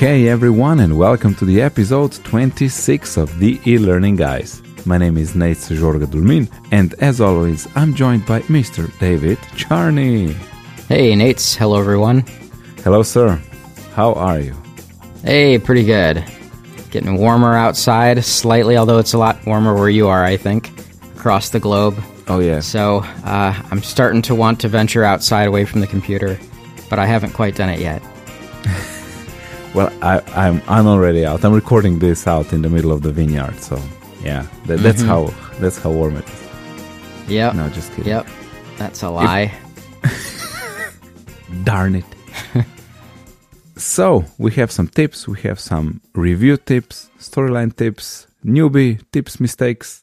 Hey everyone, and welcome to the episode 26 of the e-learning guys. My name is Nejc Jorga Dulmin, and as always, I'm joined by Mr. David Charney. Hey, Nates. Hello, everyone. Hello, sir. How are you? Hey, pretty good. Getting warmer outside, slightly, although it's a lot warmer where you are, I think, across the globe. Oh yeah. So uh, I'm starting to want to venture outside away from the computer, but I haven't quite done it yet. Well, I, I'm I'm already out. I'm recording this out in the middle of the vineyard, so yeah, that, that's mm-hmm. how that's how warm it is. Yeah. No, just kidding. Yep. That's a lie. Darn it. so, we have some tips, we have some review tips, storyline tips, newbie tips, mistakes,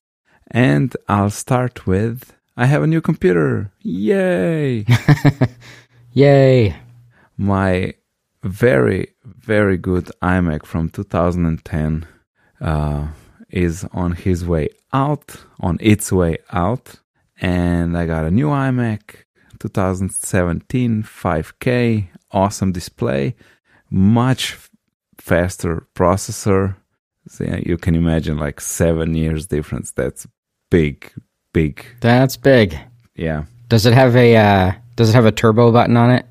and I'll start with I have a new computer. Yay! Yay. My very, very good iMac from 2010 uh, is on his way out, on its way out. And I got a new iMac 2017 5K, awesome display, much faster processor. So yeah, you can imagine like seven years difference. That's big, big. That's big. Yeah. Does it have a uh, Does it have a turbo button on it?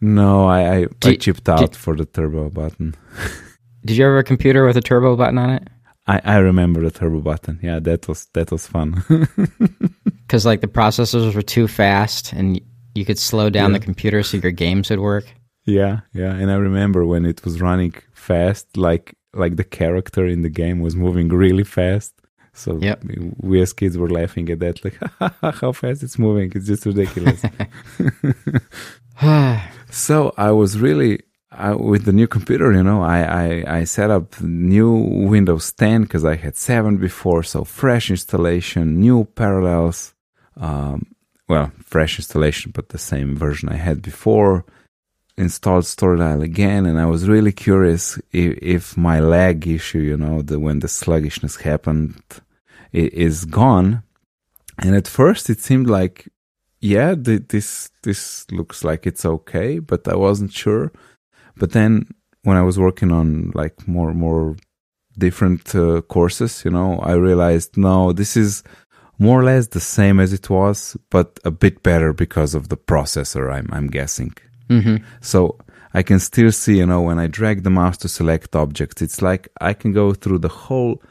No, I, I, I chipped out for the turbo button. Did you ever have a computer with a turbo button on it? I, I remember the turbo button. Yeah, that was that was fun. Because like the processors were too fast, and you could slow down Yeah. the computer so your games would work. yeah, yeah. And I remember when it was running fast, like like the character in the game was moving really fast. So Yep. we as kids were laughing at that, like how fast it's moving. It's just ridiculous. so I was really I, with the new computer, you know, I, I, I set up new Windows 10 because I had 7 before, so fresh installation, new parallels, um, well, fresh installation, but the same version I had before. Installed Storyline again, and I was really curious if, if my lag issue, you know, the when the sluggishness happened, is gone. And at first, it seemed like, yeah, th- this this looks like it's okay, but I wasn't sure. But then when I was working on like more more different uh, courses, you know, I realized no, this is more or less the same as it was, but a bit better because of the processor. I'm I'm guessing. hmm So I can still see, you know, when I drag the mouse to select objects, it's like I can go through the whole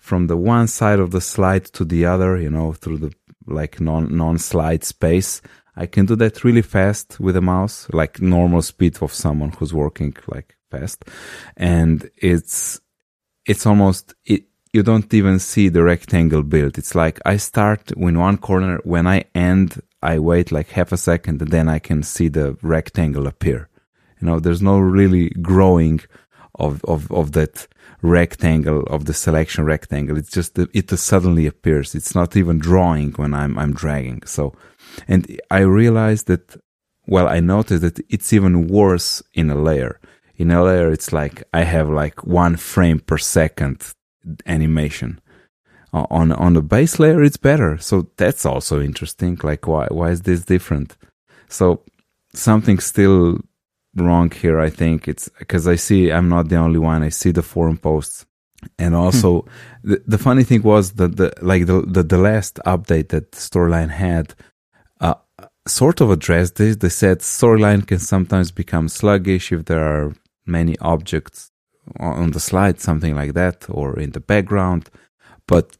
from the one side of the slide to the other, you know, through the like non non slide space. I can do that really fast with a mouse, like normal speed of someone who's working like fast. And it's it's almost it you don't even see the rectangle build. It's like I start in one corner, when I end, I wait like half a second, and then I can see the rectangle appear. You know, there's no really growing of of of that rectangle of the selection rectangle. It's just it suddenly appears. It's not even drawing when I'm I'm dragging. So, and I realized that. Well, I noticed that it's even worse in a layer. In a layer, it's like I have like one frame per second animation. On on the base layer, it's better. So that's also interesting. Like, why why is this different? So something still wrong here. I think it's because I see I'm not the only one. I see the forum posts, and also the, the funny thing was that the like the the, the last update that Storyline had. Uh, Sort of addressed this. They said storyline can sometimes become sluggish if there are many objects on the slide, something like that, or in the background. But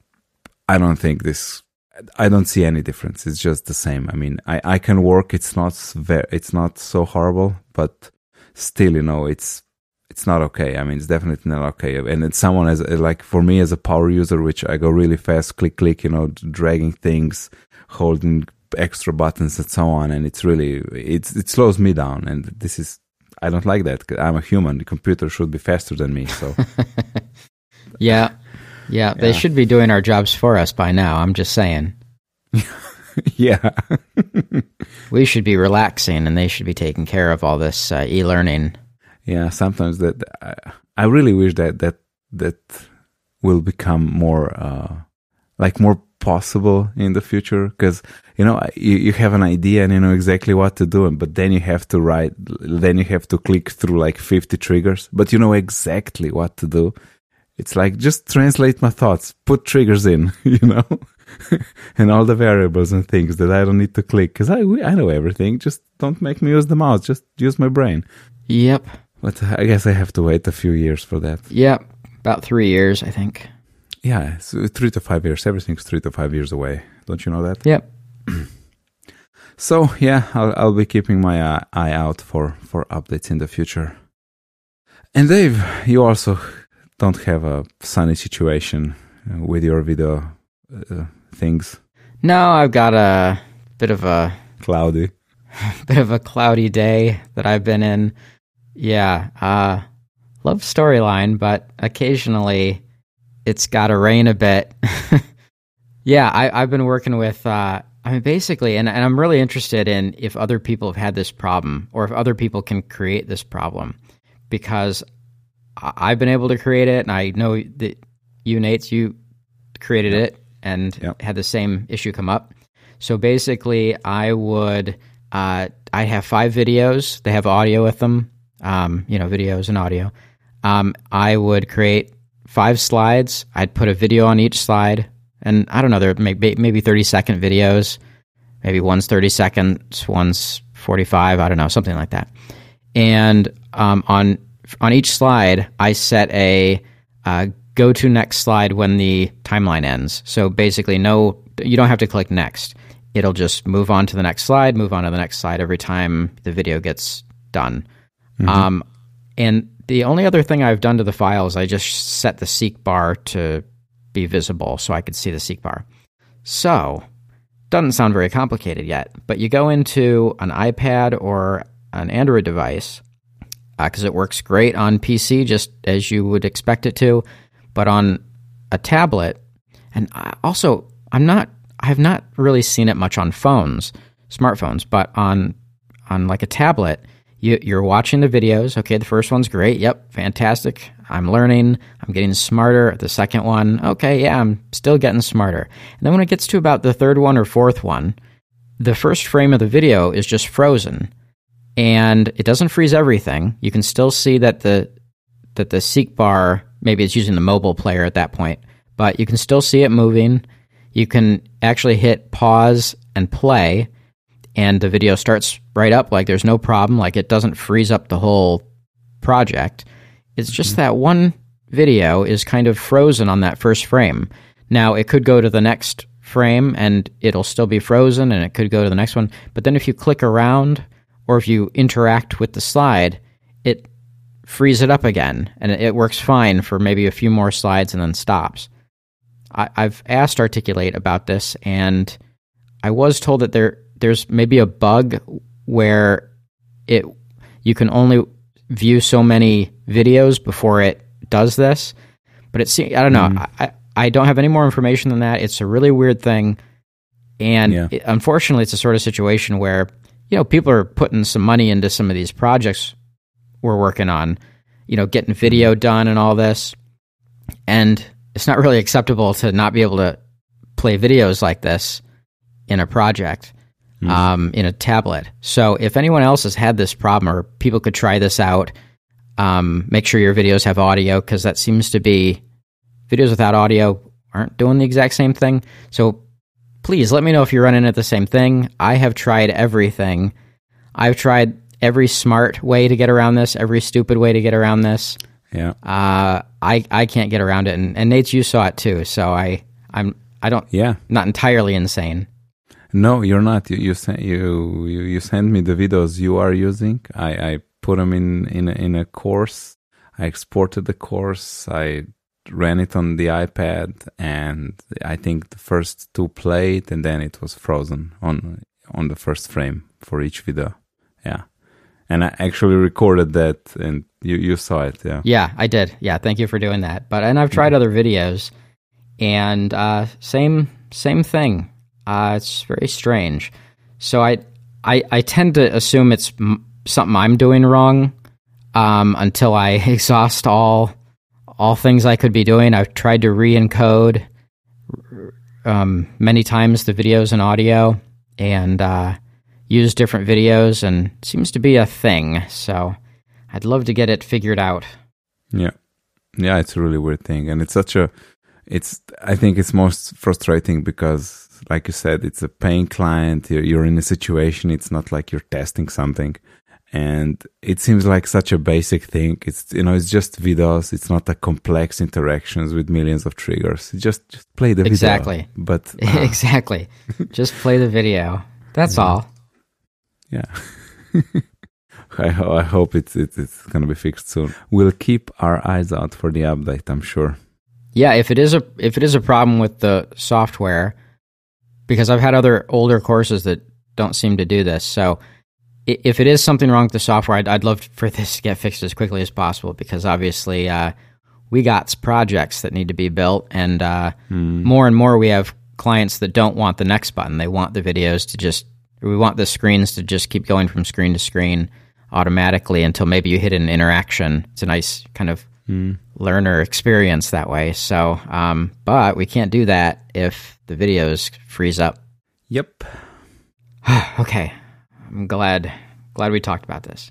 I don't think this. I don't see any difference. It's just the same. I mean, I, I can work. It's not very. It's not so horrible, but still, you know, it's it's not okay. I mean, it's definitely not okay. And it's someone as like for me as a power user, which I go really fast, click click, you know, dragging things, holding extra buttons and so on, and it's really it's it slows me down. And this is I don't like that. 'cause I'm a human. The computer should be faster than me. So Yeah. Yeah. They should be doing our jobs for us by now. I'm just saying. yeah, We should be relaxing and they should be taking care of all this uh, e learning. yeah. Sometimes that I, I really wish that that that will become more uh, like more possible in the future because you know you, you have an idea and you know exactly what to do but then you have to write then you have to click through like 50 triggers but you know exactly what to do it's like just translate my thoughts put triggers in you know and all the variables and things that i don't need to click because I, I know everything just don't make me use the mouse just use my brain Yep. but i guess i have to wait a few years for that Yep. About three years, I think. yeah so three to five years everything's three to five years away don't you know that Yep. So yeah, I'll, I'll be keeping my uh, eye out for for updates in the future. And Dave, you also don't have a sunny situation uh, with your video uh, things. No, I've got a bit of a Cloudy. bit of a cloudy day that I've been in. Yeah, uh, love storyline, but occasionally it's got to rain a bit. yeah, I, I've been working with. Uh, I mean, basically, and, and I'm really interested in if other people have had this problem or if other people can create this problem, because I've been able to create it, and I know that you, Nejc, you created it and Yep. had the same issue come up. So basically, I would uh, I have five videos. They have audio with them, um, you know, videos and audio. Um, I would create five slides. I'd put a video on each slide, and I don't know, they're maybe maybe thirty second videos. Maybe one's thirty seconds, one's forty five. I don't know, something like that. And um, on on each slide, I set a uh, go to next slide when the timeline ends. So basically, no, you don't have to click next. It'll just move on to the next slide, move on to the next slide every time the video gets done. Um, and the only other thing I've done to the file is I just set the seek bar to be visible so I could see the seek bar. So, doesn't sound very complicated yet, but you go into an iPad or an Android device because it works great on PC just as you would expect it to, but on a tablet, and also I'm not I have not really seen it much on phones, smartphones, but on on like a tablet, you, you're watching the videos. Okay, the first one's great. Yep, fantastic. I'm learning. I'm getting smarter. The second one, okay, yeah, I'm still getting smarter. And then when it gets to about the third one or fourth one, the first frame of the video is just frozen, and it doesn't freeze everything. You can still see that the that the seek bar maybe it's using the mobile player at that point, but you can still see it moving. You can actually hit pause and play, and the video starts right up like there's no problem. Like it doesn't freeze up the whole project. It's just mm-hmm. that one video is kind of frozen on that first frame. Now it could go to the next frame and it'll still be frozen, and it could go to the next one. But then if you click around or if you interact with the slide, it frees it up again, and it works fine for maybe a few more slides and then stops. I, I've asked Articulate about this, and I was told that there there's maybe a bug where it you can only view so many videos before it does this. But it seems I don't know. Mm-hmm. I, I don't have any more information than that. It's a really weird thing, and Yeah. it- unfortunately, it's a sort of situation where you know people are putting some money into some of these projects we're working on. You know, getting video done and all this, and it's not really acceptable to not be able to play videos like this in a project um, in a tablet. So if anyone else has had this problem or people could try this out, um, make sure your videos have audio because that seems to be videos without audio aren't doing the exact same thing. So please let me know if you're running into the same thing. I have tried everything. I've tried every smart way to get around this, every stupid way to get around this. Yeah. Uh, I I can't get around it, and, and Nejc, you saw it too. So I I'm I don't Yeah. not entirely insane. No, you're not. You you send you you, you send me the videos you are using. I I put them in in a, in a course. I exported the course. I ran it on the iPad, and I think the first two played, and then it was frozen on on the first frame for each video. Yeah, and I actually recorded that, and you you saw it. Yeah. Yeah, I did. Yeah, thank you for doing that. But and I've tried other videos, and uh, same same thing. Uh, it's very strange. So I I I tend to assume it's m- something I'm doing wrong um, until I exhaust all all things I could be doing. I've tried to re-encode, um, many times the videos and audio and uh, use different videos, and seems to be a thing. So I'd love to get it figured out. Yeah, yeah, it's a really weird thing, and it's such a. It's. I think it's most frustrating because, like you said, it's a paying client. You're, you're in a situation. It's not like you're testing something and it seems like such a basic thing. It's you know it's just videos. It's not a complex interactions with millions of triggers. Just just play the video. exactly. video but uh, exactly. Just play the video. That's yeah. all. Yeah. I, ho- I hope it's, it's it's gonna be fixed soon. We'll keep our eyes out for the update i'm sure. Yeah if it is a if it is a problem with the software because i've had other older courses that don't seem to do this so if it is something wrong with the software, I'd, I'd love for this to get fixed as quickly as possible because obviously uh, we got projects that need to be built, and uh, mm. more and more we have clients that don't want the next button. They want the videos to just, we want the screens to just keep going from screen to screen automatically until maybe you hit an interaction. It's a nice kind of mm. learner experience that way. So, um, but we can't do that if the videos freeze up. Yep. okay. I'm glad glad we talked about this.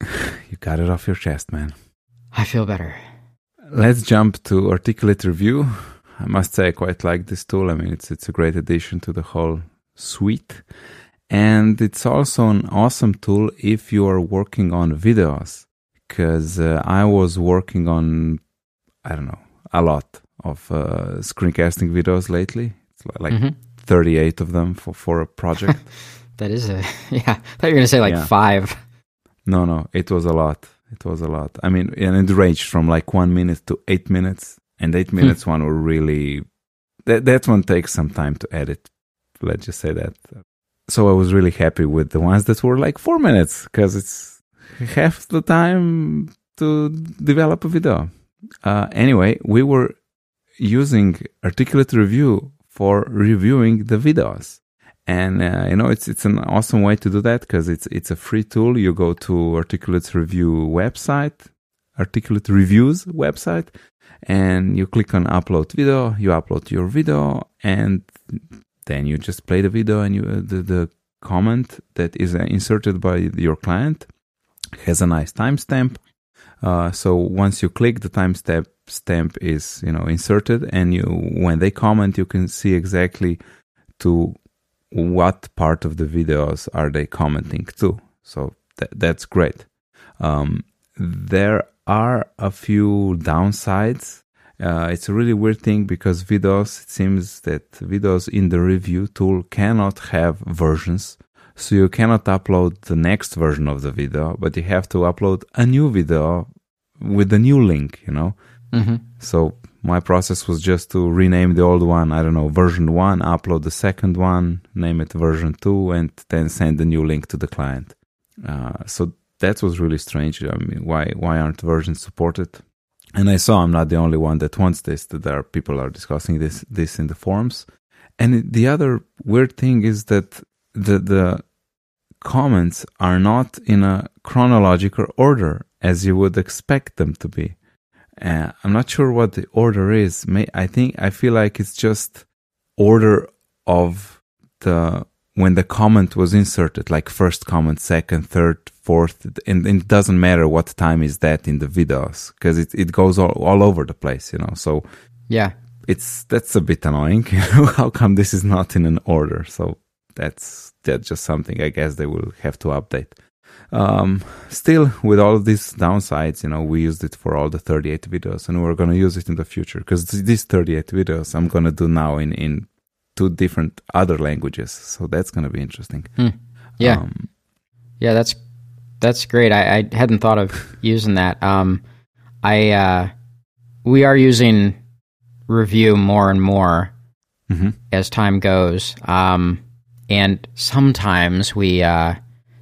you got it off your chest, man. I feel better. Let's jump to Articulate Review. I must say I quite like this tool. I mean, it's it's a great addition to the whole suite. And it's also an awesome tool if you are working on videos. Because uh, I was working on, I don't know, a lot of uh, screencasting videos lately. It's like mm-hmm. 38 of them for, for a project. That is a yeah. I thought you were gonna say like yeah. five. No, no, it was a lot. It was a lot. I mean, and it ranged from like one minute to eight minutes, and eight hmm. minutes one were really that that one takes some time to edit. Let's just say that. So I was really happy with the ones that were like four minutes because it's half the time to develop a video. Uh, anyway, we were using Articulate Review for reviewing the videos and uh, you know it's it's an awesome way to do that because it's it's a free tool. You go to articulate review website articulate reviews website and you click on upload video. You upload your video and then you just play the video and you uh, the, the comment that is uh, inserted by your client has a nice timestamp. Uh, so once you click the timestamp stamp is you know inserted and you when they comment you can see exactly to what part of the videos are they commenting to. So th- that's great. Um, there are a few downsides. Uh, it's a really weird thing because videos, it seems that videos in the review tool cannot have versions. So you cannot upload the next version of the video, but you have to upload a new video with a new link, you know? Mm-hmm. So my process was just to rename the old one, I don't know, version one, upload the second one, name it version two, and then send the new link to the client. Uh, so that was really strange. I mean, why why aren't versions supported? And I saw I'm not the only one that wants this. That there are people are discussing this this in the forums. And the other weird thing is that the the comments are not in a chronological order as you would expect them to be. Uh, I'm not sure what the order is. May, I think I feel like it's just order of the when the comment was inserted, like first comment, second, third, fourth, and, and it doesn't matter what time is that in the videos because it, it goes all, all over the place, you know. So yeah, it's that's a bit annoying. How come this is not in an order? So that's that's just something I guess they will have to update. Um, still, with all these downsides, you know, we used it for all the 38 videos, and we're gonna use it in the future because these 38 videos I'm gonna do now in in two different other languages, so that's gonna be interesting. Hmm. Yeah, um, yeah, that's that's great. I, I hadn't thought of using that. Um, I uh, we are using review more and more mm-hmm. as time goes, um, and sometimes we. Uh,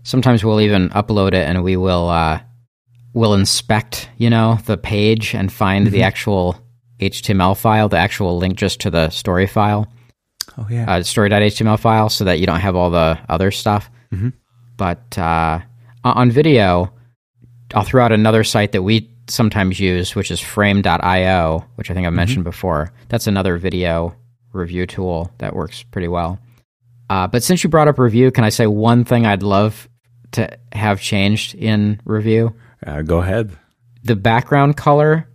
sometimes we'll even upload it and we will uh, will inspect you know the page and find mm-hmm. the actual HTML file, the actual link just to the story file. Oh yeah, uh, story.html file, so that you don't have all the other stuff. Mm-hmm. But uh, on video, I'll throw out another site that we sometimes use, which is frame.io, which I think I mm-hmm. mentioned before. That's another video review tool that works pretty well. Uh, but since you brought up review, can I say one thing I'd love to have changed in review? Uh, go ahead. The background color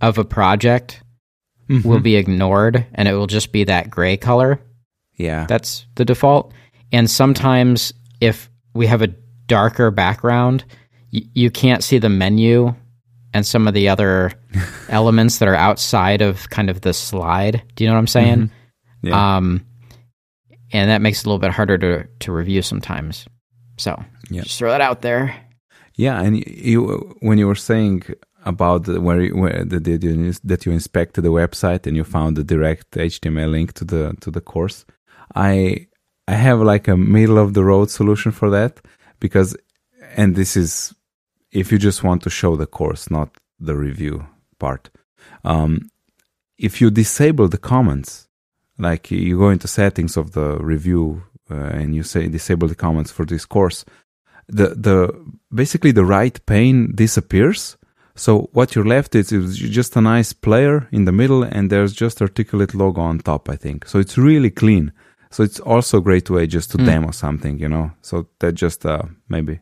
of a project Mm-hmm. will be ignored and it will just be that gray color. Yeah. That's the default. And sometimes if we have a darker background, y- you can't see the menu and some of the other elements that are outside of kind of the slide. Do you know what I'm saying? Yeah. Um, and that makes it a little bit harder to, to review sometimes. So Yeah. just throw that out there. Yeah, and you when you were saying about the, where, you- where the, the, the, that you inspected the website and you found the direct HTML link to the to the course, I I have like a middle of the road solution for that because, and this is if you just want to show the course, not the review part. Um, if you disable the comments, like you go into settings of the review and you say disable the comments for this course, the the basically the right pane disappears. So what you're left is, is just a nice player in the middle, and there's just articulate logo on top. I think so. It's really clean. So it's also a great way just to demo something, you know. So that just uh, maybe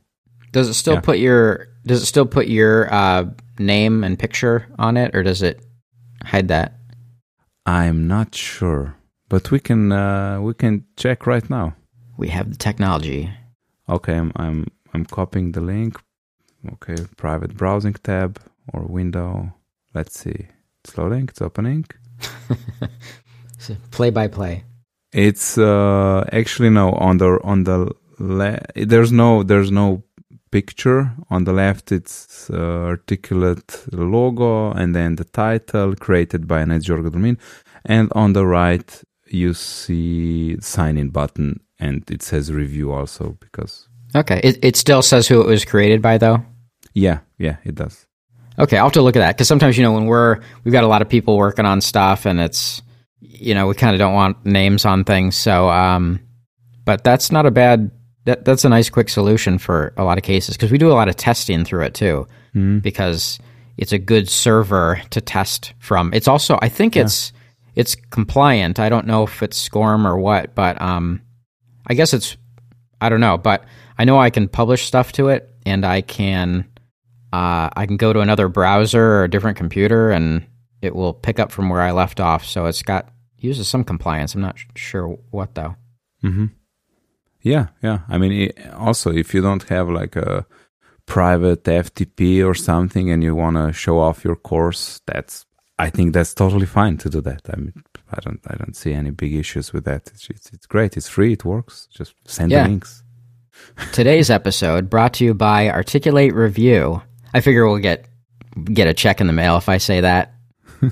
Does it still Yeah. put your does it still put your uh, name and picture on it or does it hide that? I'm not sure, but we can uh, we can check right now. We have the technology. Okay, I'm I'm I'm copying the link. Okay, private browsing tab or window. Let's see. It's loading. It's opening. So play by play. It's uh, actually no on the on the le- there's no there's no picture on the left. It's uh, articulate logo and then the title created by Nedjor Godolmin, and on the right you see sign in button and it says review also because Okay. It it still says who it was created by though. yeah yeah it does. Okay, I'll have to look at that because sometimes you know when we're we've got a lot of people working on stuff and it's you know we kind of don't want names on things. So, um, but that's not a bad. That that's a nice quick solution for a lot of cases because we do a lot of testing through it too because it's a good server to test from. It's also I think it's it's compliant. I don't know if it's SCORM or what, but um, I guess it's I don't know, but I know I can publish stuff to it and I can uh, I can go to another browser or a different computer and it will pick up from where I left off. So it's got uses some compliance. I'm not sure what though. Mm-hmm. Yeah, yeah. I mean, i also if you don't have like a private FTP or something, and you want to show off your course, that's I think that's totally fine to do that. I mean, I don't I don't see any big issues with that. It's it's, it's great. It's free. It works. Just send Yeah. the links. Today's episode brought to you by Articulate Review. I figure we'll get get a check in the mail if I say that.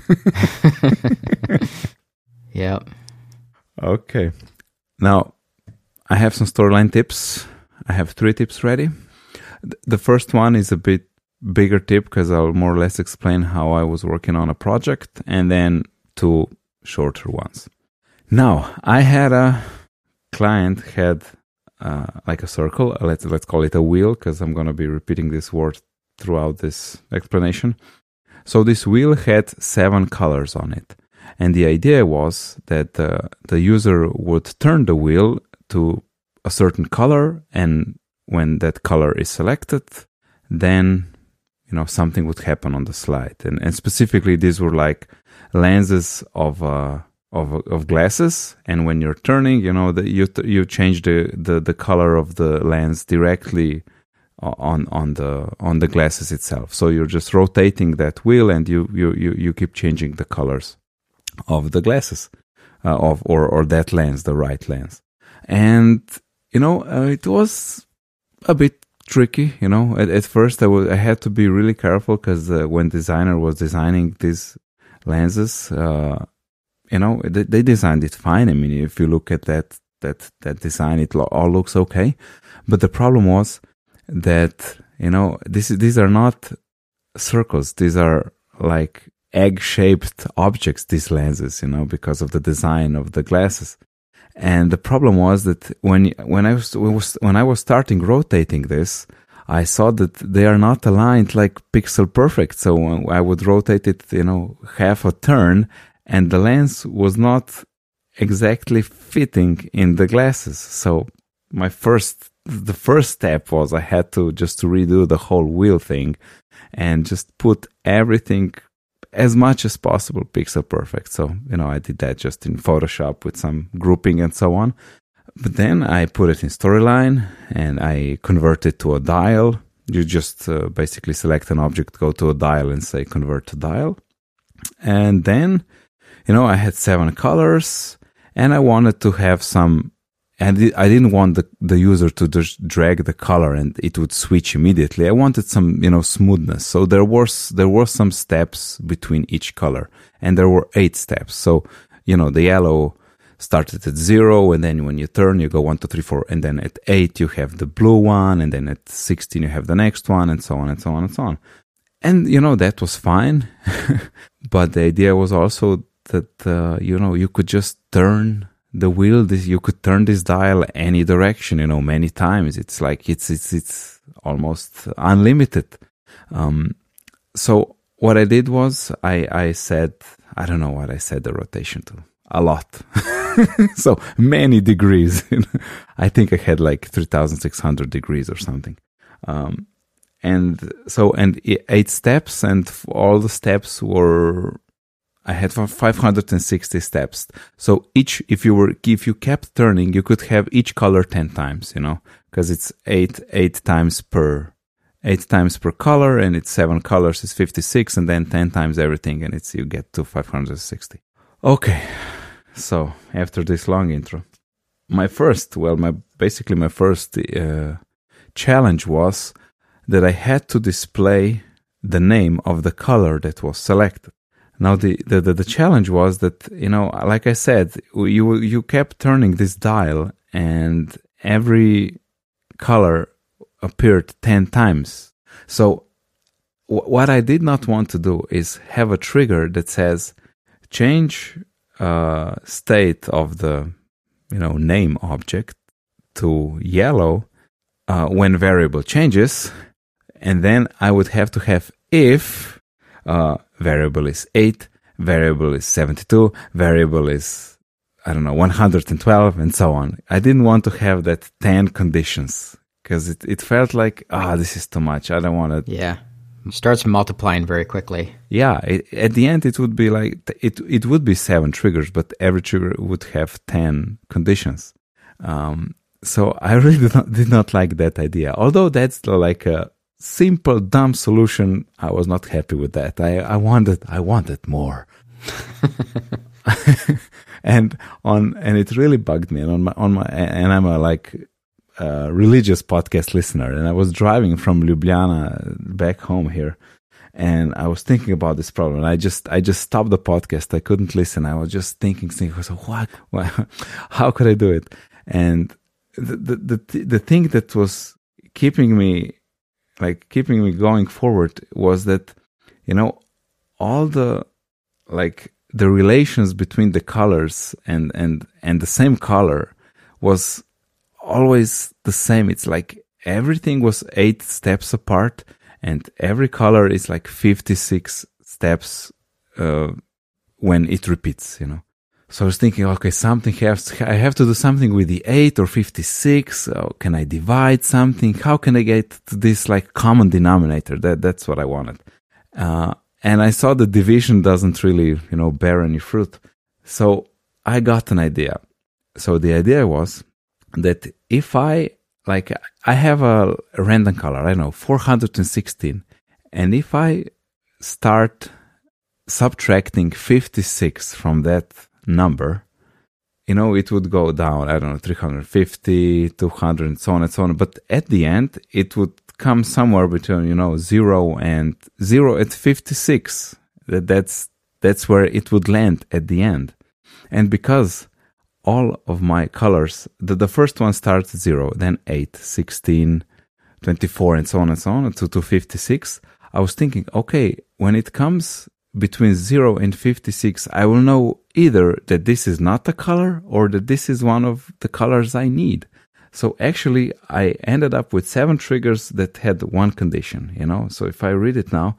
yep. Okay. Now, I have some storyline tips. I have three tips ready. The first one is a bit bigger tip because I'll more or less explain how I was working on a project, and then two shorter ones. Now, I had a client had uh, like a circle. Let's let's call it a wheel because I'm gonna be repeating this word throughout this explanation. So this wheel had seven colors on it. And the idea was that uh, the user would turn the wheel to a certain color, and when that color is selected, then you know something would happen on the slide. And, and specifically, these were like lenses of uh, of of glasses. And when you're turning, you know, the, you you change the, the the color of the lens directly on on the on the glasses itself. So you're just rotating that wheel, and you you you, you keep changing the colors of the glasses uh, of or or that lens, the right lens. And you know, uh, it was a bit tricky. You know, at, at first I was I had to be really careful because uh, when designer was designing these lenses, uh, you know, they, they designed it fine. I mean, if you look at that that that design, it all looks okay. But the problem was that you know this these are not circles these are like egg shaped objects these lenses you know because of the design of the glasses and the problem was that when when i was when i was starting rotating this i saw that they are not aligned like pixel perfect so i would rotate it you know half a turn and the lens was not exactly fitting in the glasses. So my first, the first step was I had to just to redo the whole wheel thing and just put everything as much as possible pixel perfect. So, you know, I did that just in Photoshop with some grouping and so on. But then I put it in Storyline and I convert it to a dial. You just uh, basically select an object, go to a dial and say convert to dial. And then, you know, I had seven colors and I wanted to have some and I didn't want the, the user to just drag the color and it would switch immediately. I wanted some, you know, smoothness. So there was, there were some steps between each color and there were eight steps. So, you know, the yellow started at zero and then when you turn, you go one, two, three, four. And then at eight, you have the blue one. And then at 16, you have the next one and so on and so on and so on. And, you know, that was fine. but the idea was also that, uh, you know, you could just turn the wheel this you could turn this dial any direction you know many times. It's like it's it's it's almost unlimited. Um, so what i did was i i said i don't know what i said the rotation to. A lot. So many degrees. I think i had like 3600 degrees or something. Um, and so and eight steps and all the steps were I had 560 steps. So each, if you were, if you kept turning, you could have each color 10 times, you know, because it's eight, eight times per, eight times per color and it's seven colors is 56 and then 10 times everything and it's, you get to 560. Okay. So after this long intro, my first, well, my, basically my first, uh, challenge was that I had to display the name of the color that was selected. Now the, the, the, the, challenge was that, you know, like I said, you, you kept turning this dial and every color appeared 10 times. So what I did not want to do is have a trigger that says change uh, state of the, you know, name object to yellow uh, when variable changes. And then I would have to have if uh, variable is 8, variable is 72, variable is, I don't know, 112, and so on. I didn't want to have that 10 conditions because it, it felt like, ah, oh, this is too much. I don't want to. Yeah. It starts multiplying very quickly. Yeah. It, at the end, it would be like, it, it would be seven triggers, but every trigger would have 10 conditions. Um, so I really did not, did not like that idea. Although that's like a, simple, dumb solution, I was not happy with that. I, I wanted, I wanted more. and on, and it really bugged me. And on my, on my, and I'm a like, religious podcast listener. And I was driving from Ljubljana back home here. And I was thinking about this problem. I just, I just stopped the podcast. I couldn't listen. I was just thinking, thinking, so what, what how could I do it? And the, the, the, the thing that was keeping me like keeping me going forward was that you know all the like the relations between the colors and and and the same color was always the same. It's like everything was 8 steps apart and every color is like 56 steps uh, when it repeats you know so I was thinking, okay, something has, I have to do something with the 8 or 56. Oh, can I divide something? How can I get to this like common denominator? That, that's what I wanted. Uh, and I saw the division doesn't really, you know, bear any fruit. So I got an idea. So the idea was that if I, like, I have a random color, I know, 416. And if I start subtracting 56 from that number, you know, it would go down, I don't know, 350, 200, and so on and so on. But at the end, it would come somewhere between, you know, zero and zero at 56. That, that's, that's where it would land at the end. And because all of my colors, the, the first one starts zero, then 8, 16, 24, and so on and so on to, to 56. I was thinking, okay, when it comes between 0 and 56, I will know either that this is not the color or that this is one of the colors I need. So actually, I ended up with seven triggers that had one condition, you know? So if I read it now,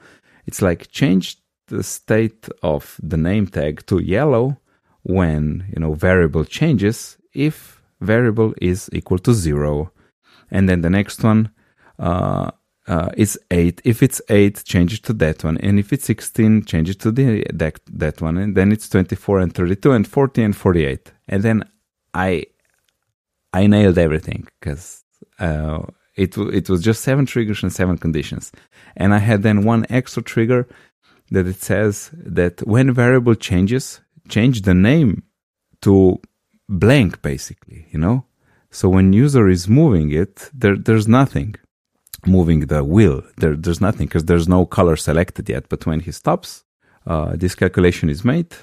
it's like change the state of the name tag to yellow when you know variable changes if variable is equal to zero, and then the next one uh, uh, is eight. If it's eight, change it to that one, and if it's sixteen, change it to the that that one, and then it's twenty four and thirty two and forty and forty eight, and then I I nailed everything because uh, it it was just seven triggers and seven conditions, and I had then one extra trigger that it says that when variable changes, change the name to blank, basically. You know, so when user is moving it, there there's nothing moving the wheel. There there's nothing because there's no color selected yet. But when he stops, uh, this calculation is made,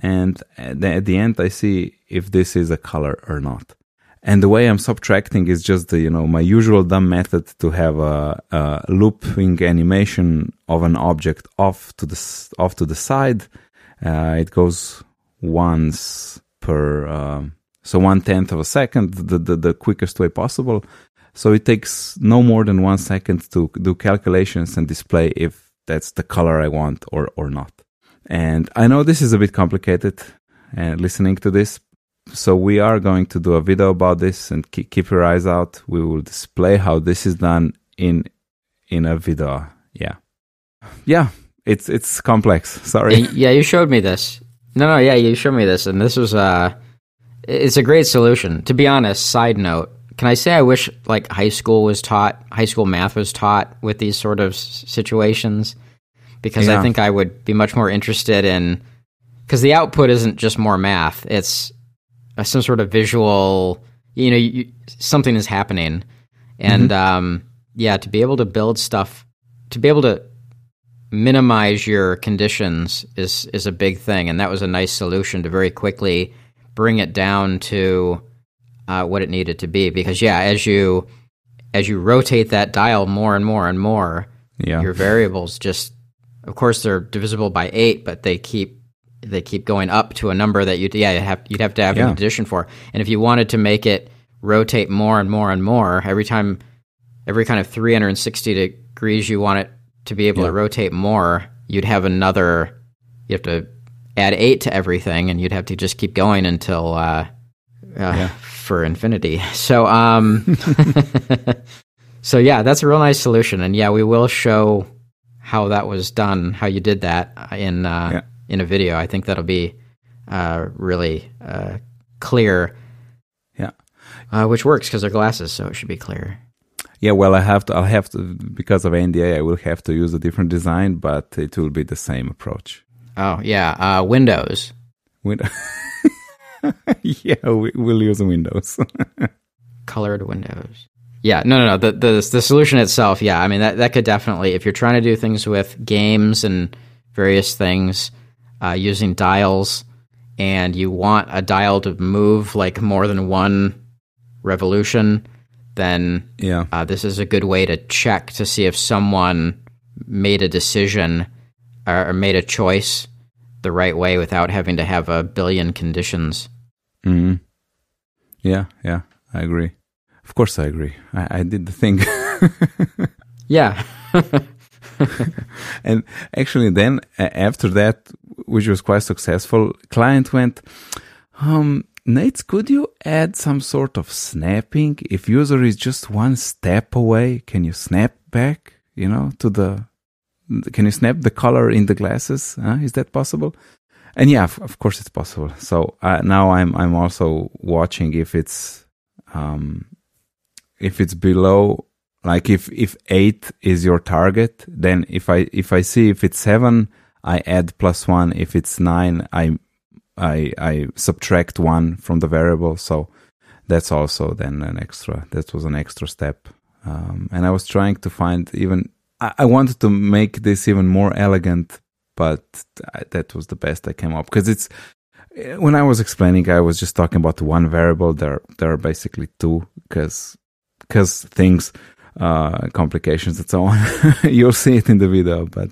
and at the end I see if this is a color or not. And the way I'm subtracting is just the, you know, my usual dumb method to have a, a looping animation of an object off to the, off to the side. Uh, it goes once per, uh, so one tenth of a second, the, the, the quickest way possible. So it takes no more than one second to do calculations and display if that's the color I want or, or not. And I know this is a bit complicated uh, listening to this, so we are going to do a video about this and keep, keep your eyes out. We will display how this is done in in a video. Yeah, yeah. It's it's complex. Sorry. Yeah, you showed me this. No, no, yeah, you showed me this, and this was uh it's a great solution. To be honest, side note, can I say I wish like high school was taught, high school math was taught with these sort of situations, because yeah. I think I would be much more interested in because the output isn't just more math; it's uh, some sort of visual, you know, you, something is happening, and mm-hmm. um, yeah, to be able to build stuff, to be able to minimize your conditions is is a big thing, and that was a nice solution to very quickly bring it down to uh, what it needed to be. Because yeah, as you as you rotate that dial more and more and more, yeah. your variables just, of course, they're divisible by eight, but they keep they keep going up to a number that you'd yeah you'd have you'd have to have yeah. an addition for. And if you wanted to make it rotate more and more and more every time, every kind of 360 degrees you want it to be able yeah. to rotate more, you'd have another. You have to add eight to everything, and you'd have to just keep going until uh, uh, yeah. for infinity. So um, so yeah, that's a real nice solution, and yeah, we will show how that was done, how you did that in uh, yeah in a video. I think that'll be uh, really uh, clear. Yeah, uh, which works because they're glasses, so it should be clear. Yeah, well, I have to. I'll have to because of NDA. I will have to use a different design, but it will be the same approach. Oh yeah, uh, Windows. Windows. yeah, we, will use Windows. Colored Windows. Yeah, no, no, no. The, the the solution itself, yeah. I mean, that that could definitely, if you're trying to do things with games and various things, uh, using dials, and you want a dial to move like more than one revolution, then yeah. Uh, this is a good way to check to see if someone made a decision or, made a choice the right way without having to have a billion conditions. hmm Yeah, yeah, I agree. Of course, I agree. I, I did the thing. yeah. and actually, then after that, which was quite successful, client went, um, Nejc, could you add some sort of snapping? If user is just one step away, can you snap back, you know, to the, can you snap the color in the glasses? Is that possible? And yeah, of course it's possible. So uh, now I'm, I'm also watching if it's, um, if it's below like if if eight is your target, then if I if I see if it's seven, I add plus one. If it's nine, I I I subtract one from the variable. So that's also then an extra. That was an extra step. Um, and I was trying to find even. I, I wanted to make this even more elegant, but that was the best I came up because it's when I was explaining, I was just talking about one variable. There, there are basically two because because things uh, complications and so on. You'll see it in the video, but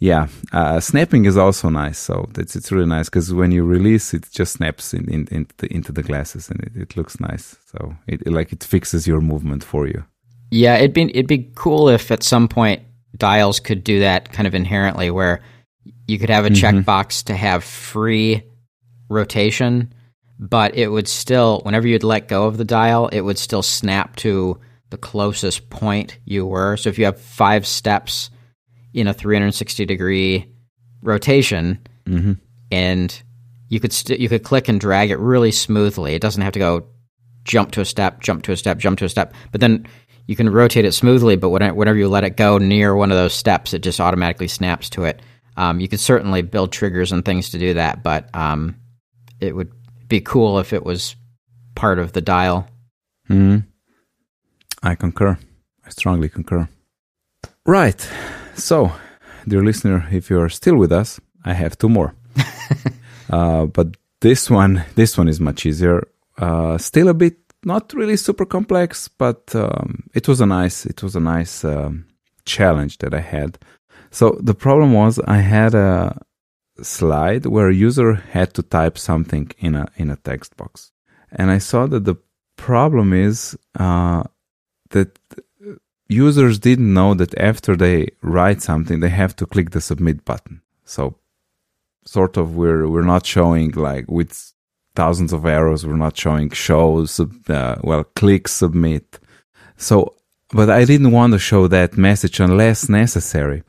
yeah, uh, snapping is also nice. So it's it's really nice because when you release, it just snaps in, in, into, the, into the glasses and it, it looks nice. So it, it, like it fixes your movement for you. Yeah, it'd be it'd be cool if at some point dials could do that kind of inherently, where you could have a mm-hmm. checkbox to have free rotation, but it would still, whenever you'd let go of the dial, it would still snap to the closest point you were. So if you have five steps in a 360 degree rotation, hmm and you could st- you could click and drag it really smoothly. It doesn't have to go jump to a step, jump to a step, jump to a step. But then you can rotate it smoothly. But when- whenever you let it go near one of those steps, it just automatically snaps to it. Um, you could certainly build triggers and things to do that, but um, it would be cool if it was part of the dial. hmm I concur. I strongly concur. Right. So, dear listener, if you are still with us, I have two more. uh, but this one, this one is much easier. Uh, still a bit, not really super complex, but um, it was a nice, it was a nice um, challenge that I had. So the problem was I had a slide where a user had to type something in a in a text box, and I saw that the problem is uh, that users didn't know that after they write something, they have to click the submit button. So, sort of, we're we're not showing like with thousands of arrows, we're not showing shows, uh, well, click submit. So, but I didn't want to show that message unless necessary.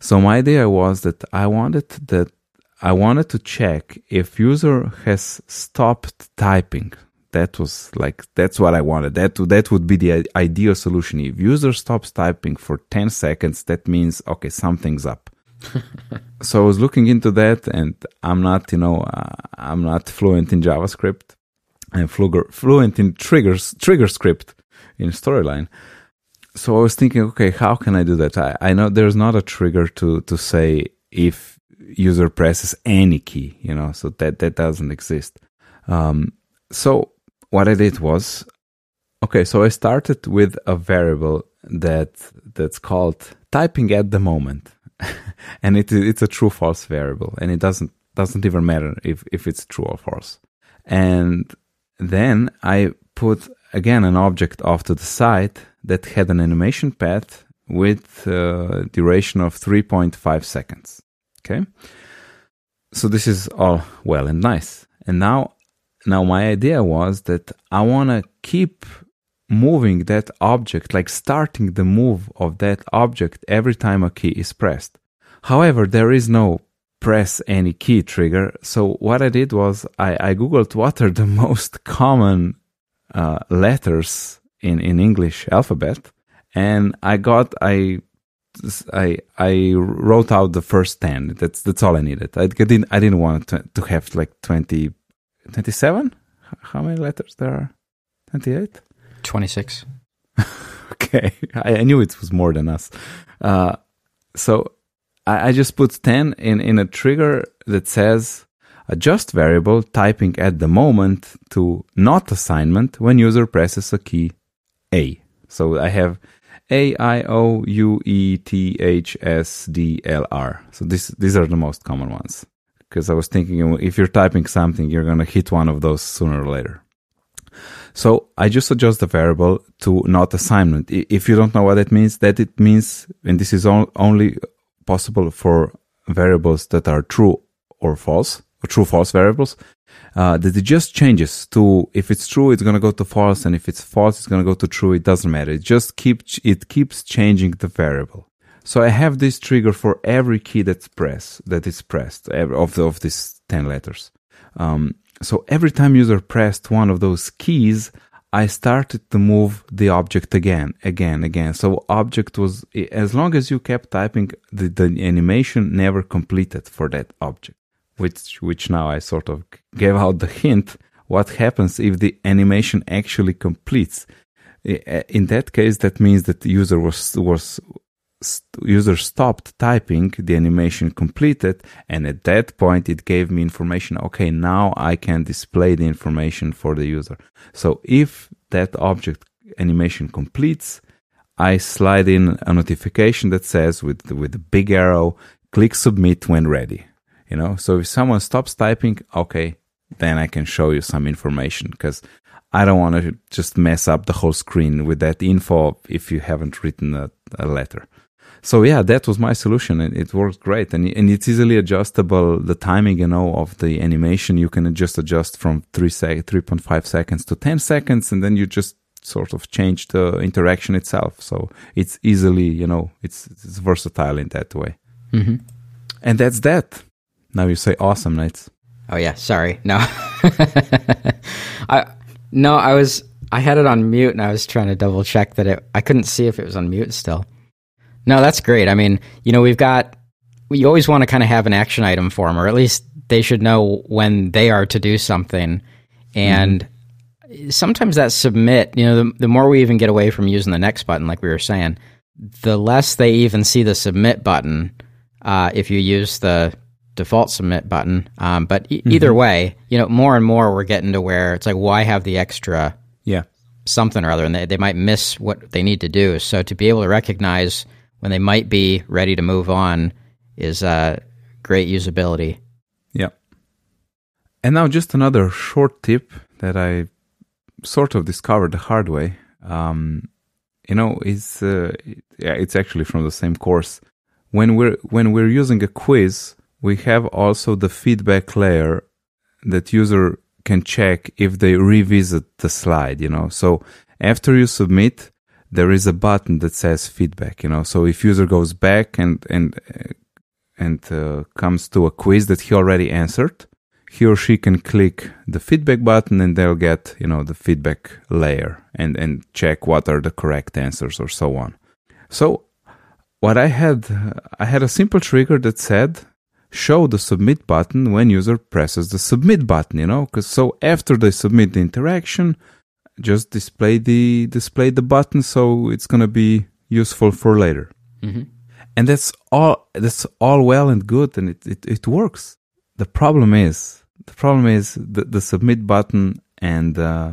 So my idea was that I wanted that I wanted to check if user has stopped typing that was like that's what I wanted. That that would be the ideal solution. If user stops typing for ten seconds, that means okay, something's up. so I was looking into that, and I'm not, you know, uh, I'm not fluent in JavaScript. I'm flu- fluent in triggers, trigger script in Storyline. So I was thinking, okay, how can I do that? I, I know there's not a trigger to to say if user presses any key, you know, so that that doesn't exist. Um, so what I did was, okay, so I started with a variable that that's called typing at the moment, and it it's a true false variable, and it doesn't doesn't even matter if if it's true or false. And then I put again an object off to the side that had an animation path with a duration of 3.5 seconds. Okay. So this is all well and nice. And now now my idea was that I want to keep moving that object, like starting the move of that object every time a key is pressed. However, there is no press any key trigger. So what I did was I, I googled what are the most common uh, letters in in English alphabet, and I got I I I wrote out the first ten. That's that's all I needed. I didn't I didn't want to, to have like 20, 27? How many letters there are? Twenty eight. Twenty six. okay, I, I, knew it was more than us. Uh, so I, I just put ten in in a trigger that says adjust variable typing at the moment to not assignment when user presses a key A. So I have A I O U E T H S D L R. So this these are the most common ones because I was thinking if you're typing something, you're gonna hit one of those sooner or later. So I just adjust the variable to not assignment. If you don't know what that means, that it means, and this is only possible for variables that are true or false true false variables uh, that it just changes to if it's true it's going to go to false and if it's false it's going to go to true it doesn't matter. It just keeps it keeps changing the variable. So i have this trigger for every key that's pressed that is pressed of the, of these 10 letters. Um, so every time user pressed one of those keys I started to move the object again, again, again. So object was, as long as you kept typing, the, the animation never completed for that object which which now I sort of gave out the hint. What happens if the animation actually completes? In that case, that means that the user was was user stopped typing, the animation completed, and at that point it gave me information. Okay, now I can display the information for the user. So if that object animation completes, I slide in a notification that says with with a big arrow, click submit when ready you know so if someone stops typing okay then i can show you some information because i don't want to just mess up the whole screen with that info if you haven't written a, a letter so yeah, that was my solution, and it worked great. And and it's easily adjustable. The timing, you know, of the animation, you can just adjust from three sec, three point five seconds to ten seconds, and then you just sort of change the interaction itself. So it's easily, you know, it's it's versatile in that way. Mm-hmm. And that's that. Now you say awesome, Nejc. Oh yeah, sorry. No, I no, I was I had it on mute, and I was trying to double check that it. I couldn't see if it was on mute still. No, that's great. I mean, you know, we've got, you always want to kind of have an action item for them, or at least they should know when they are to do something. And mm-hmm. sometimes that submit, you know, the, the more we even get away from using the next button, like we were saying, the less they even see the submit button uh, if you use the default submit button. Um, but e- mm-hmm. either way, you know, more and more we're getting to where it's like, why have the extra yeah something or other, and they, they might miss what they need to do. So to be able to recognize when they might be ready to move on is uh, great usability. Yeah. And now just another short tip that I sort of discovered the hard way. Um, you know, is uh, yeah, it's actually from the same course. When we're when we're using a quiz, we have also the feedback layer that user can check if they revisit the slide. You know, so after you submit, there is a button that says feedback. You know, so if user goes back and and and uh, comes to a quiz that he already answered, he or she can click the feedback button and they'll get you know the feedback layer and and check what are the correct answers or so on. So what I had I had a simple trigger that said show the submit button when user presses the submit button you know because so after they submit the interaction just display the display the button so it's to be useful for later. Mm-hmm. and that's all that's all well and good and it, it, it works. The problem is the problem is the, the submit button and uh,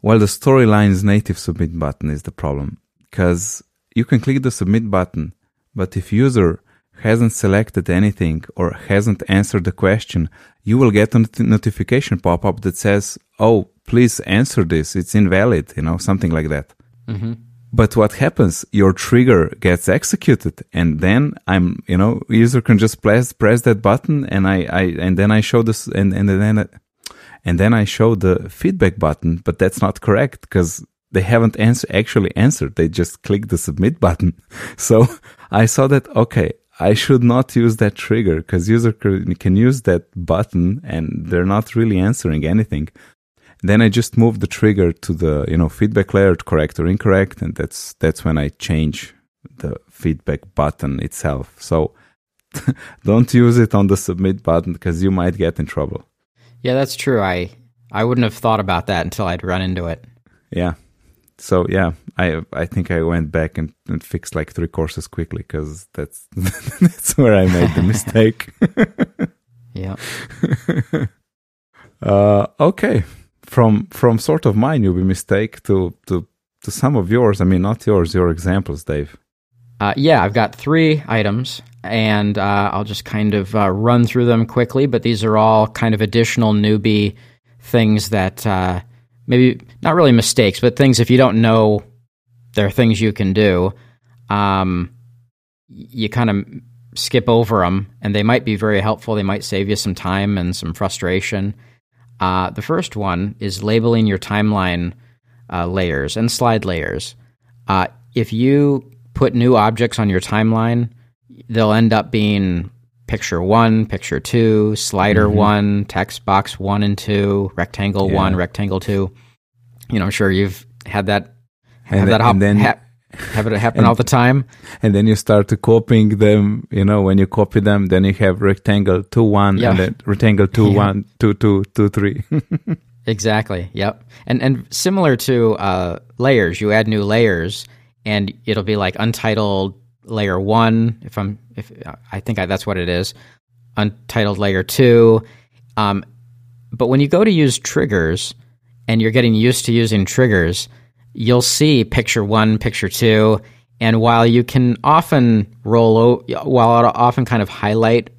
well the storyline's native submit button is the problem. Because you can click the submit button but if user hasn't selected anything or hasn't answered the question you will get a not- notification pop up that says oh please answer this. It's invalid, you know, something like that. Mm-hmm. But what happens? Your trigger gets executed, and then I'm, you know, user can just press press that button, and I, I and then I show this, and and then and then I show the feedback button, but that's not correct because they haven't answer, actually answered. They just click the submit button. So I saw that okay, I should not use that trigger because user can use that button and they're not really answering anything. Then I just move the trigger to the you know feedback layer to correct or incorrect, and that's that's when I change the feedback button itself. So don't use it on the submit button because you might get in trouble. Yeah, that's true. I I wouldn't have thought about that until I'd run into it. Yeah. So yeah, I I think I went back and, and fixed like three courses quickly because that's that's where I made the mistake. yeah. uh, okay from from sort of my newbie mistake to to to some of yours. I mean, not yours, your examples, Dave. Uh, yeah, I've got three items, and uh, I'll just kind of uh, run through them quickly. But these are all kind of additional newbie things that uh, maybe not really mistakes, but things if you don't know, there are things you can do. Um, you kind of skip over them, and they might be very helpful. They might save you some time and some frustration. Uh, the first one is labeling your timeline uh, layers and slide layers. Uh, if you put new objects on your timeline, they'll end up being picture one, picture two, slider mm-hmm. one, text box one and two, rectangle yeah. one, rectangle two. You know, I'm sure you've had that have and that hop, then, ha- have it happen and, all the time. And then you start to copying them. You know, when you copy them, then you have rectangle two one yeah. and then rectangle two yeah. one two two two three. exactly. Yep. And and similar to uh, layers, you add new layers, and it'll be like untitled layer one. If I'm if I think I, that's what it is, untitled layer two. Um, but when you go to use triggers, and you're getting used to using triggers you'll see picture one, picture two, and while you can often roll, o- while it'll often kind of highlight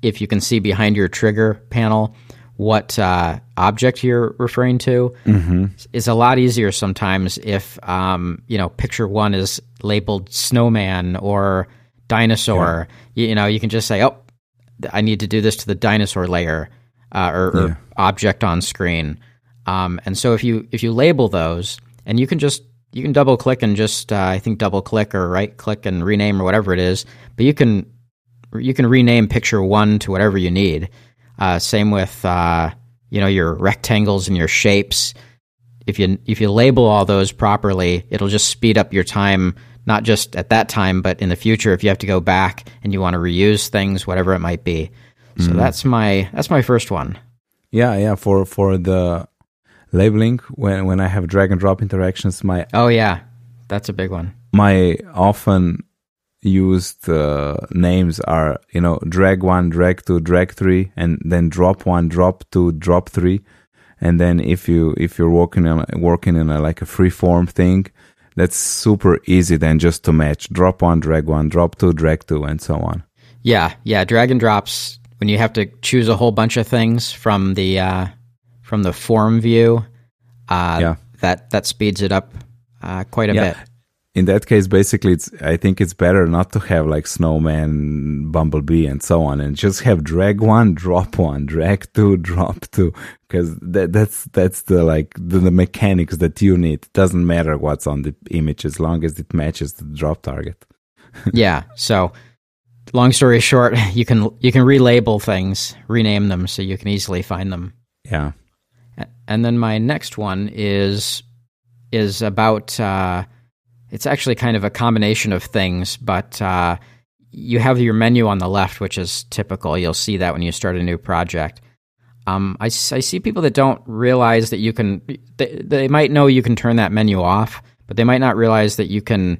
if you can see behind your trigger panel what uh, object you're referring to Mm-hmm. is a lot easier sometimes if um, you know picture one is labeled snowman or dinosaur. You, you know, you can just say, "Oh, I need to do this to the dinosaur layer uh, or, or object on screen." Um, and so if you if you label those, and you can just you can double click and just uh, I think double click or right click and rename or whatever it is, but you can you can rename picture one to whatever you need. Uh, same with uh, you know your rectangles and your shapes. If you if you label all those properly, it'll just speed up your time. Not just at that time, but in the future, if you have to go back and you want to reuse things, whatever it might be. So that's my that's my first one. Yeah, yeah. For for the labeling, when when I have drag and drop interactions, my Oh yeah, that's a big one. my often used uh, names are you know drag one, drag two, drag three, and then drop one, drop two, drop three, and then if you if you're working on working in a like a free form thing, that's super easy then just to match drop one, drag one, drop two, drag two, and so on. Yeah, yeah. Drag and drops when you have to choose a whole bunch of things from the uh, from the form view. Uh, Yeah. that that speeds it up uh, quite a Yeah. bit. In that case, basically, it's I think it's better not to have like snowman, bumblebee, and so on, and just have drag one, drop one, drag two, drop two, because that, that's that's the like the, the mechanics that you need. It doesn't matter what's on the image as long as it matches the drop target. yeah. So, long story short, you can you can relabel things, rename them, so you can easily find them. Yeah, And then my next one is is about uh, it's actually kind of a combination of things, but uh, you have your menu on the left, which is typical. You'll see that when you start a new project. Um, I, I see people that don't realize that you can. They, they might know you can turn that menu off, but they might not realize that you can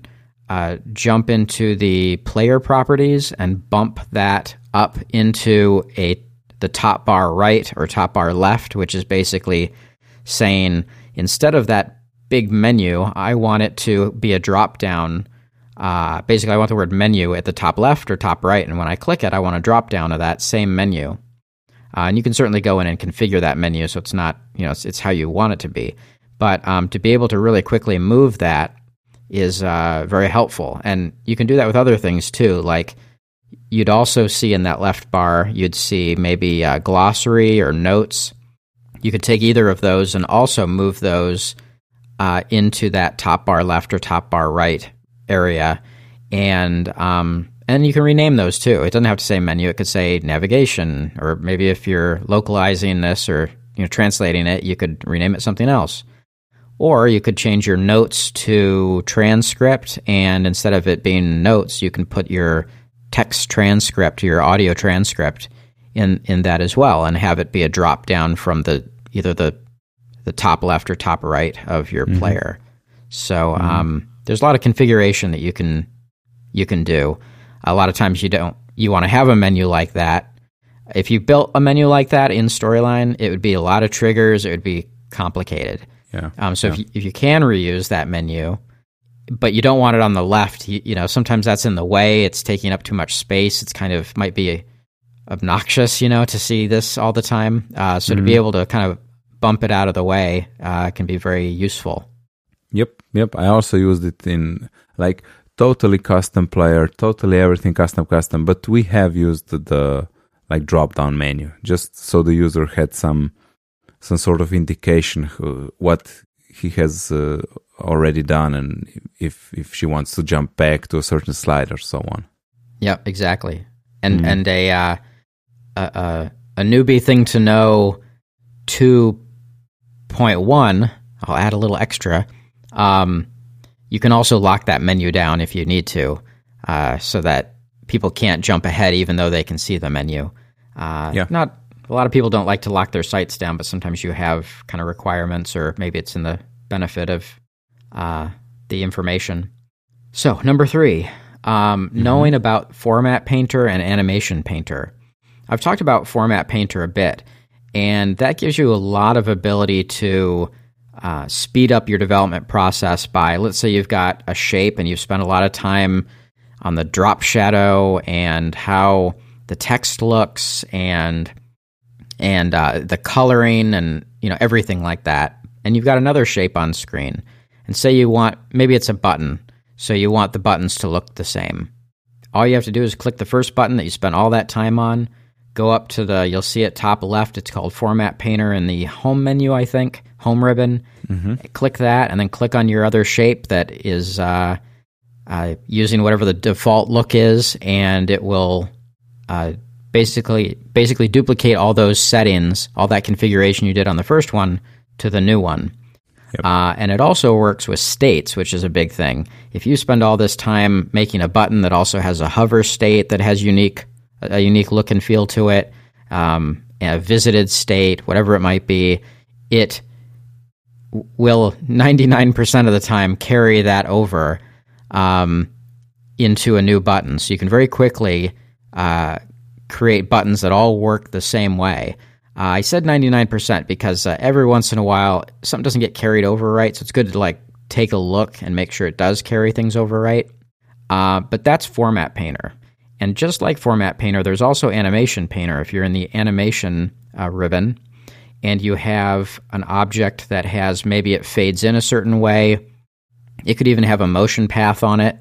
uh, jump into the player properties and bump that up into a the top bar right or top bar left, which is basically saying instead of that big menu, I want it to be a drop down. Uh, basically, I want the word menu at the top left or top right, and when I click it, I want a drop down of that same menu. Uh, and you can certainly go in and configure that menu so it's not, you know, it's, it's how you want it to be. But um, to be able to really quickly move that is uh, very helpful. And you can do that with other things too. Like you'd also see in that left bar, you'd see maybe a glossary or notes. You could take either of those and also move those uh, into that top bar left or top bar right area, and um, and you can rename those too. It doesn't have to say menu; it could say navigation, or maybe if you're localizing this or you know translating it, you could rename it something else. Or you could change your notes to transcript, and instead of it being notes, you can put your text transcript, your audio transcript, in in that as well, and have it be a drop down from the either the the top left or top right of your player. So um, there's a lot of configuration that you can you can do. A lot of times you don't you want to have a menu like that. If you built a menu like that in Storyline, it would be a lot of triggers. It would be complicated. yeah, Um, so if, you, if you can reuse that menu, but you don't want it on the left, you, you know, sometimes that's in the way. It's taking up too much space. It's kind of might be obnoxious, you know, to see this all the time. Uh, so to be able to kind of bump it out of the way uh, can be very useful. Yep, yep. I also used it in like totally custom player, totally everything custom, custom. But we have used the, like drop down menu just so the user had some some sort of indication who, what he has uh, already done and if if she wants to jump back to a certain slide or so on. Yep, exactly. And and a, uh, a a a newbie thing to know two point one. I'll add a little extra. Um, you can also lock that menu down if you need to, uh, so that people can't jump ahead even though they can see the menu. Uh, Yeah. Not a lot of people don't like to lock their sites down, but sometimes you have kind of requirements, or maybe it's in the benefit of uh, the information. So number three, um, knowing about Format Painter and Animation Painter. I've talked about Format Painter a bit, and that gives you a lot of ability to uh, speed up your development process by, let's say, you've got a shape and you've spent a lot of time on the drop shadow and how the text looks and and uh, the coloring and you know everything like that. And you've got another shape on screen. And say you want maybe it's a button, so you want the buttons to look the same. All you have to do is click the first button that you spent all that time on. Go up to the you'll see it top left. It's called Format Painter in the Home menu, I think, Home ribbon. Mm-hmm. Click that, and then click on your other shape that is uh, uh, using whatever the default look is, and it will uh, basically basically duplicate all those settings, all that configuration you did on the first one to the new one. Yep. Uh, and it also works with states, which is a big thing. If you spend all this time making a button that also has a hover state that has unique a unique look and feel to it, um, a visited state, whatever it might be, it will 99% of the time carry that over um, into a new button. So you can very quickly uh, create buttons that all work the same way. Uh, I said 99% because uh, every once in a while something doesn't get carried over right, so it's good to like take a look and make sure it does carry things over right. Uh, but that's Format Painter. And just like Format Painter, there's also Animation Painter. If you're in the animation uh, ribbon and you have an object that has maybe it fades in a certain way, it could even have a motion path on it.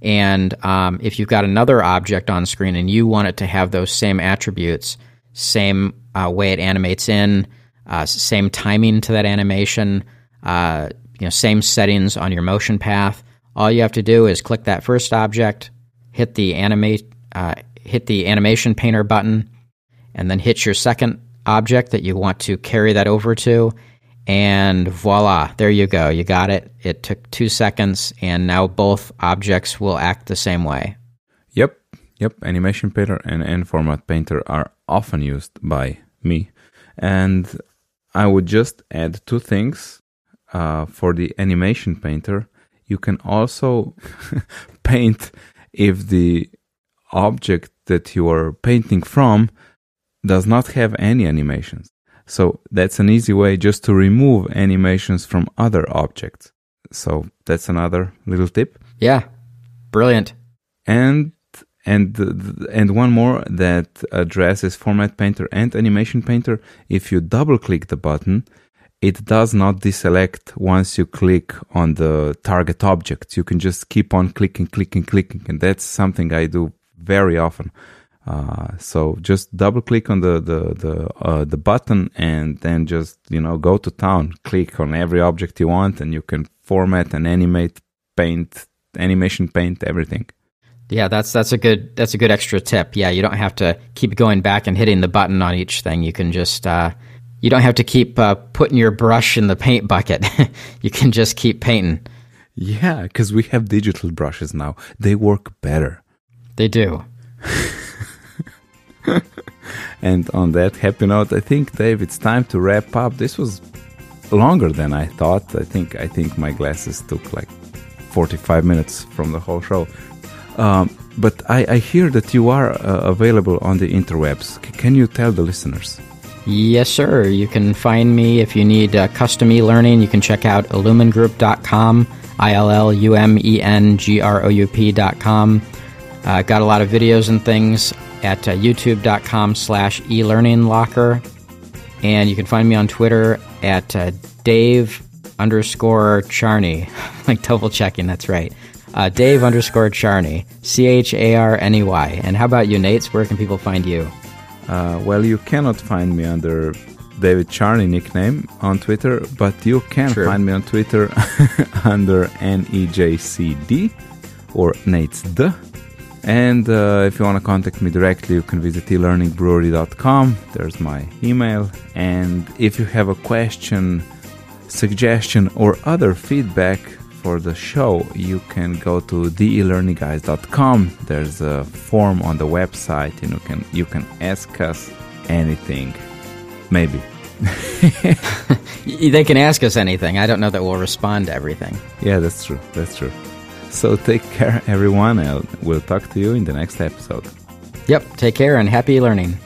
And um, if you've got another object on screen and you want it to have those same attributes, same uh, way it animates in, uh, same timing to that animation, uh, you know, same settings on your motion path. All you have to do is click that first object, hit the animate, uh, hit the animation painter button, and then hit your second object that you want to carry that over to, and voila, there you go. You got it. It took two seconds, and now both objects will act the same way. Yep, yep. Animation Painter and N-Format Painter are often used by me. And I would just add two things. Uh, for the Animation Painter, you can also paint if the object that you are painting from does not have any animations. So that's an easy way just to remove animations from other objects. So that's another little tip. Yeah. Brilliant. And and and one more that addresses Format Painter and Animation Painter. If you double click the button, it does not deselect once you click on the target object. You can just keep on clicking, clicking, clicking, and that's something I do very often. Uh, so just double click on the the the uh, the button and then just you know go to town. Click on every object you want, and you can format and animate, paint, animation paint, everything. Yeah, that's that's a good that's a good extra tip. Yeah, you don't have to keep going back and hitting the button on each thing. You can just uh, you don't have to keep uh, putting your brush in the paint bucket. you can just keep painting. Yeah, because we have digital brushes now. They work better. They do. and on that happy note, I think Dave, it's time to wrap up. This was longer than I thought. I think I think my glasses took like 45 minutes from the whole show. Um, but I, I, hear that you are uh, available on the interwebs. C- can you tell the listeners? Yes, sir. You can find me if you need uh, custom e learning. You can check out illumengroup.com, I L L U M E N G R O U P.com. Uh, got a lot of videos and things at uh, youtube.com slash elearninglocker. And you can find me on Twitter at uh, Dave underscore Charney. like double checking, that's right. Uh, Dave underscore Charney, C H A R N E Y. And how about you, Nejc? Where can people find you? Uh, well, you cannot find me under David Charney nickname on Twitter, but you can True. find me on Twitter under NEJCD or Nejc D. And uh, if you want to contact me directly, you can visit elearningbrewery.com. There's my email. And if you have a question, suggestion, or other feedback for the show, you can go to theelearningguys.com. There's a form on the website, and you can you can ask us anything. Maybe. they can ask us anything. I don't know that we'll respond to everything. Yeah, that's true. That's true. So take care, everyone, and we'll talk to you in the next episode. Yep, take care and happy learning.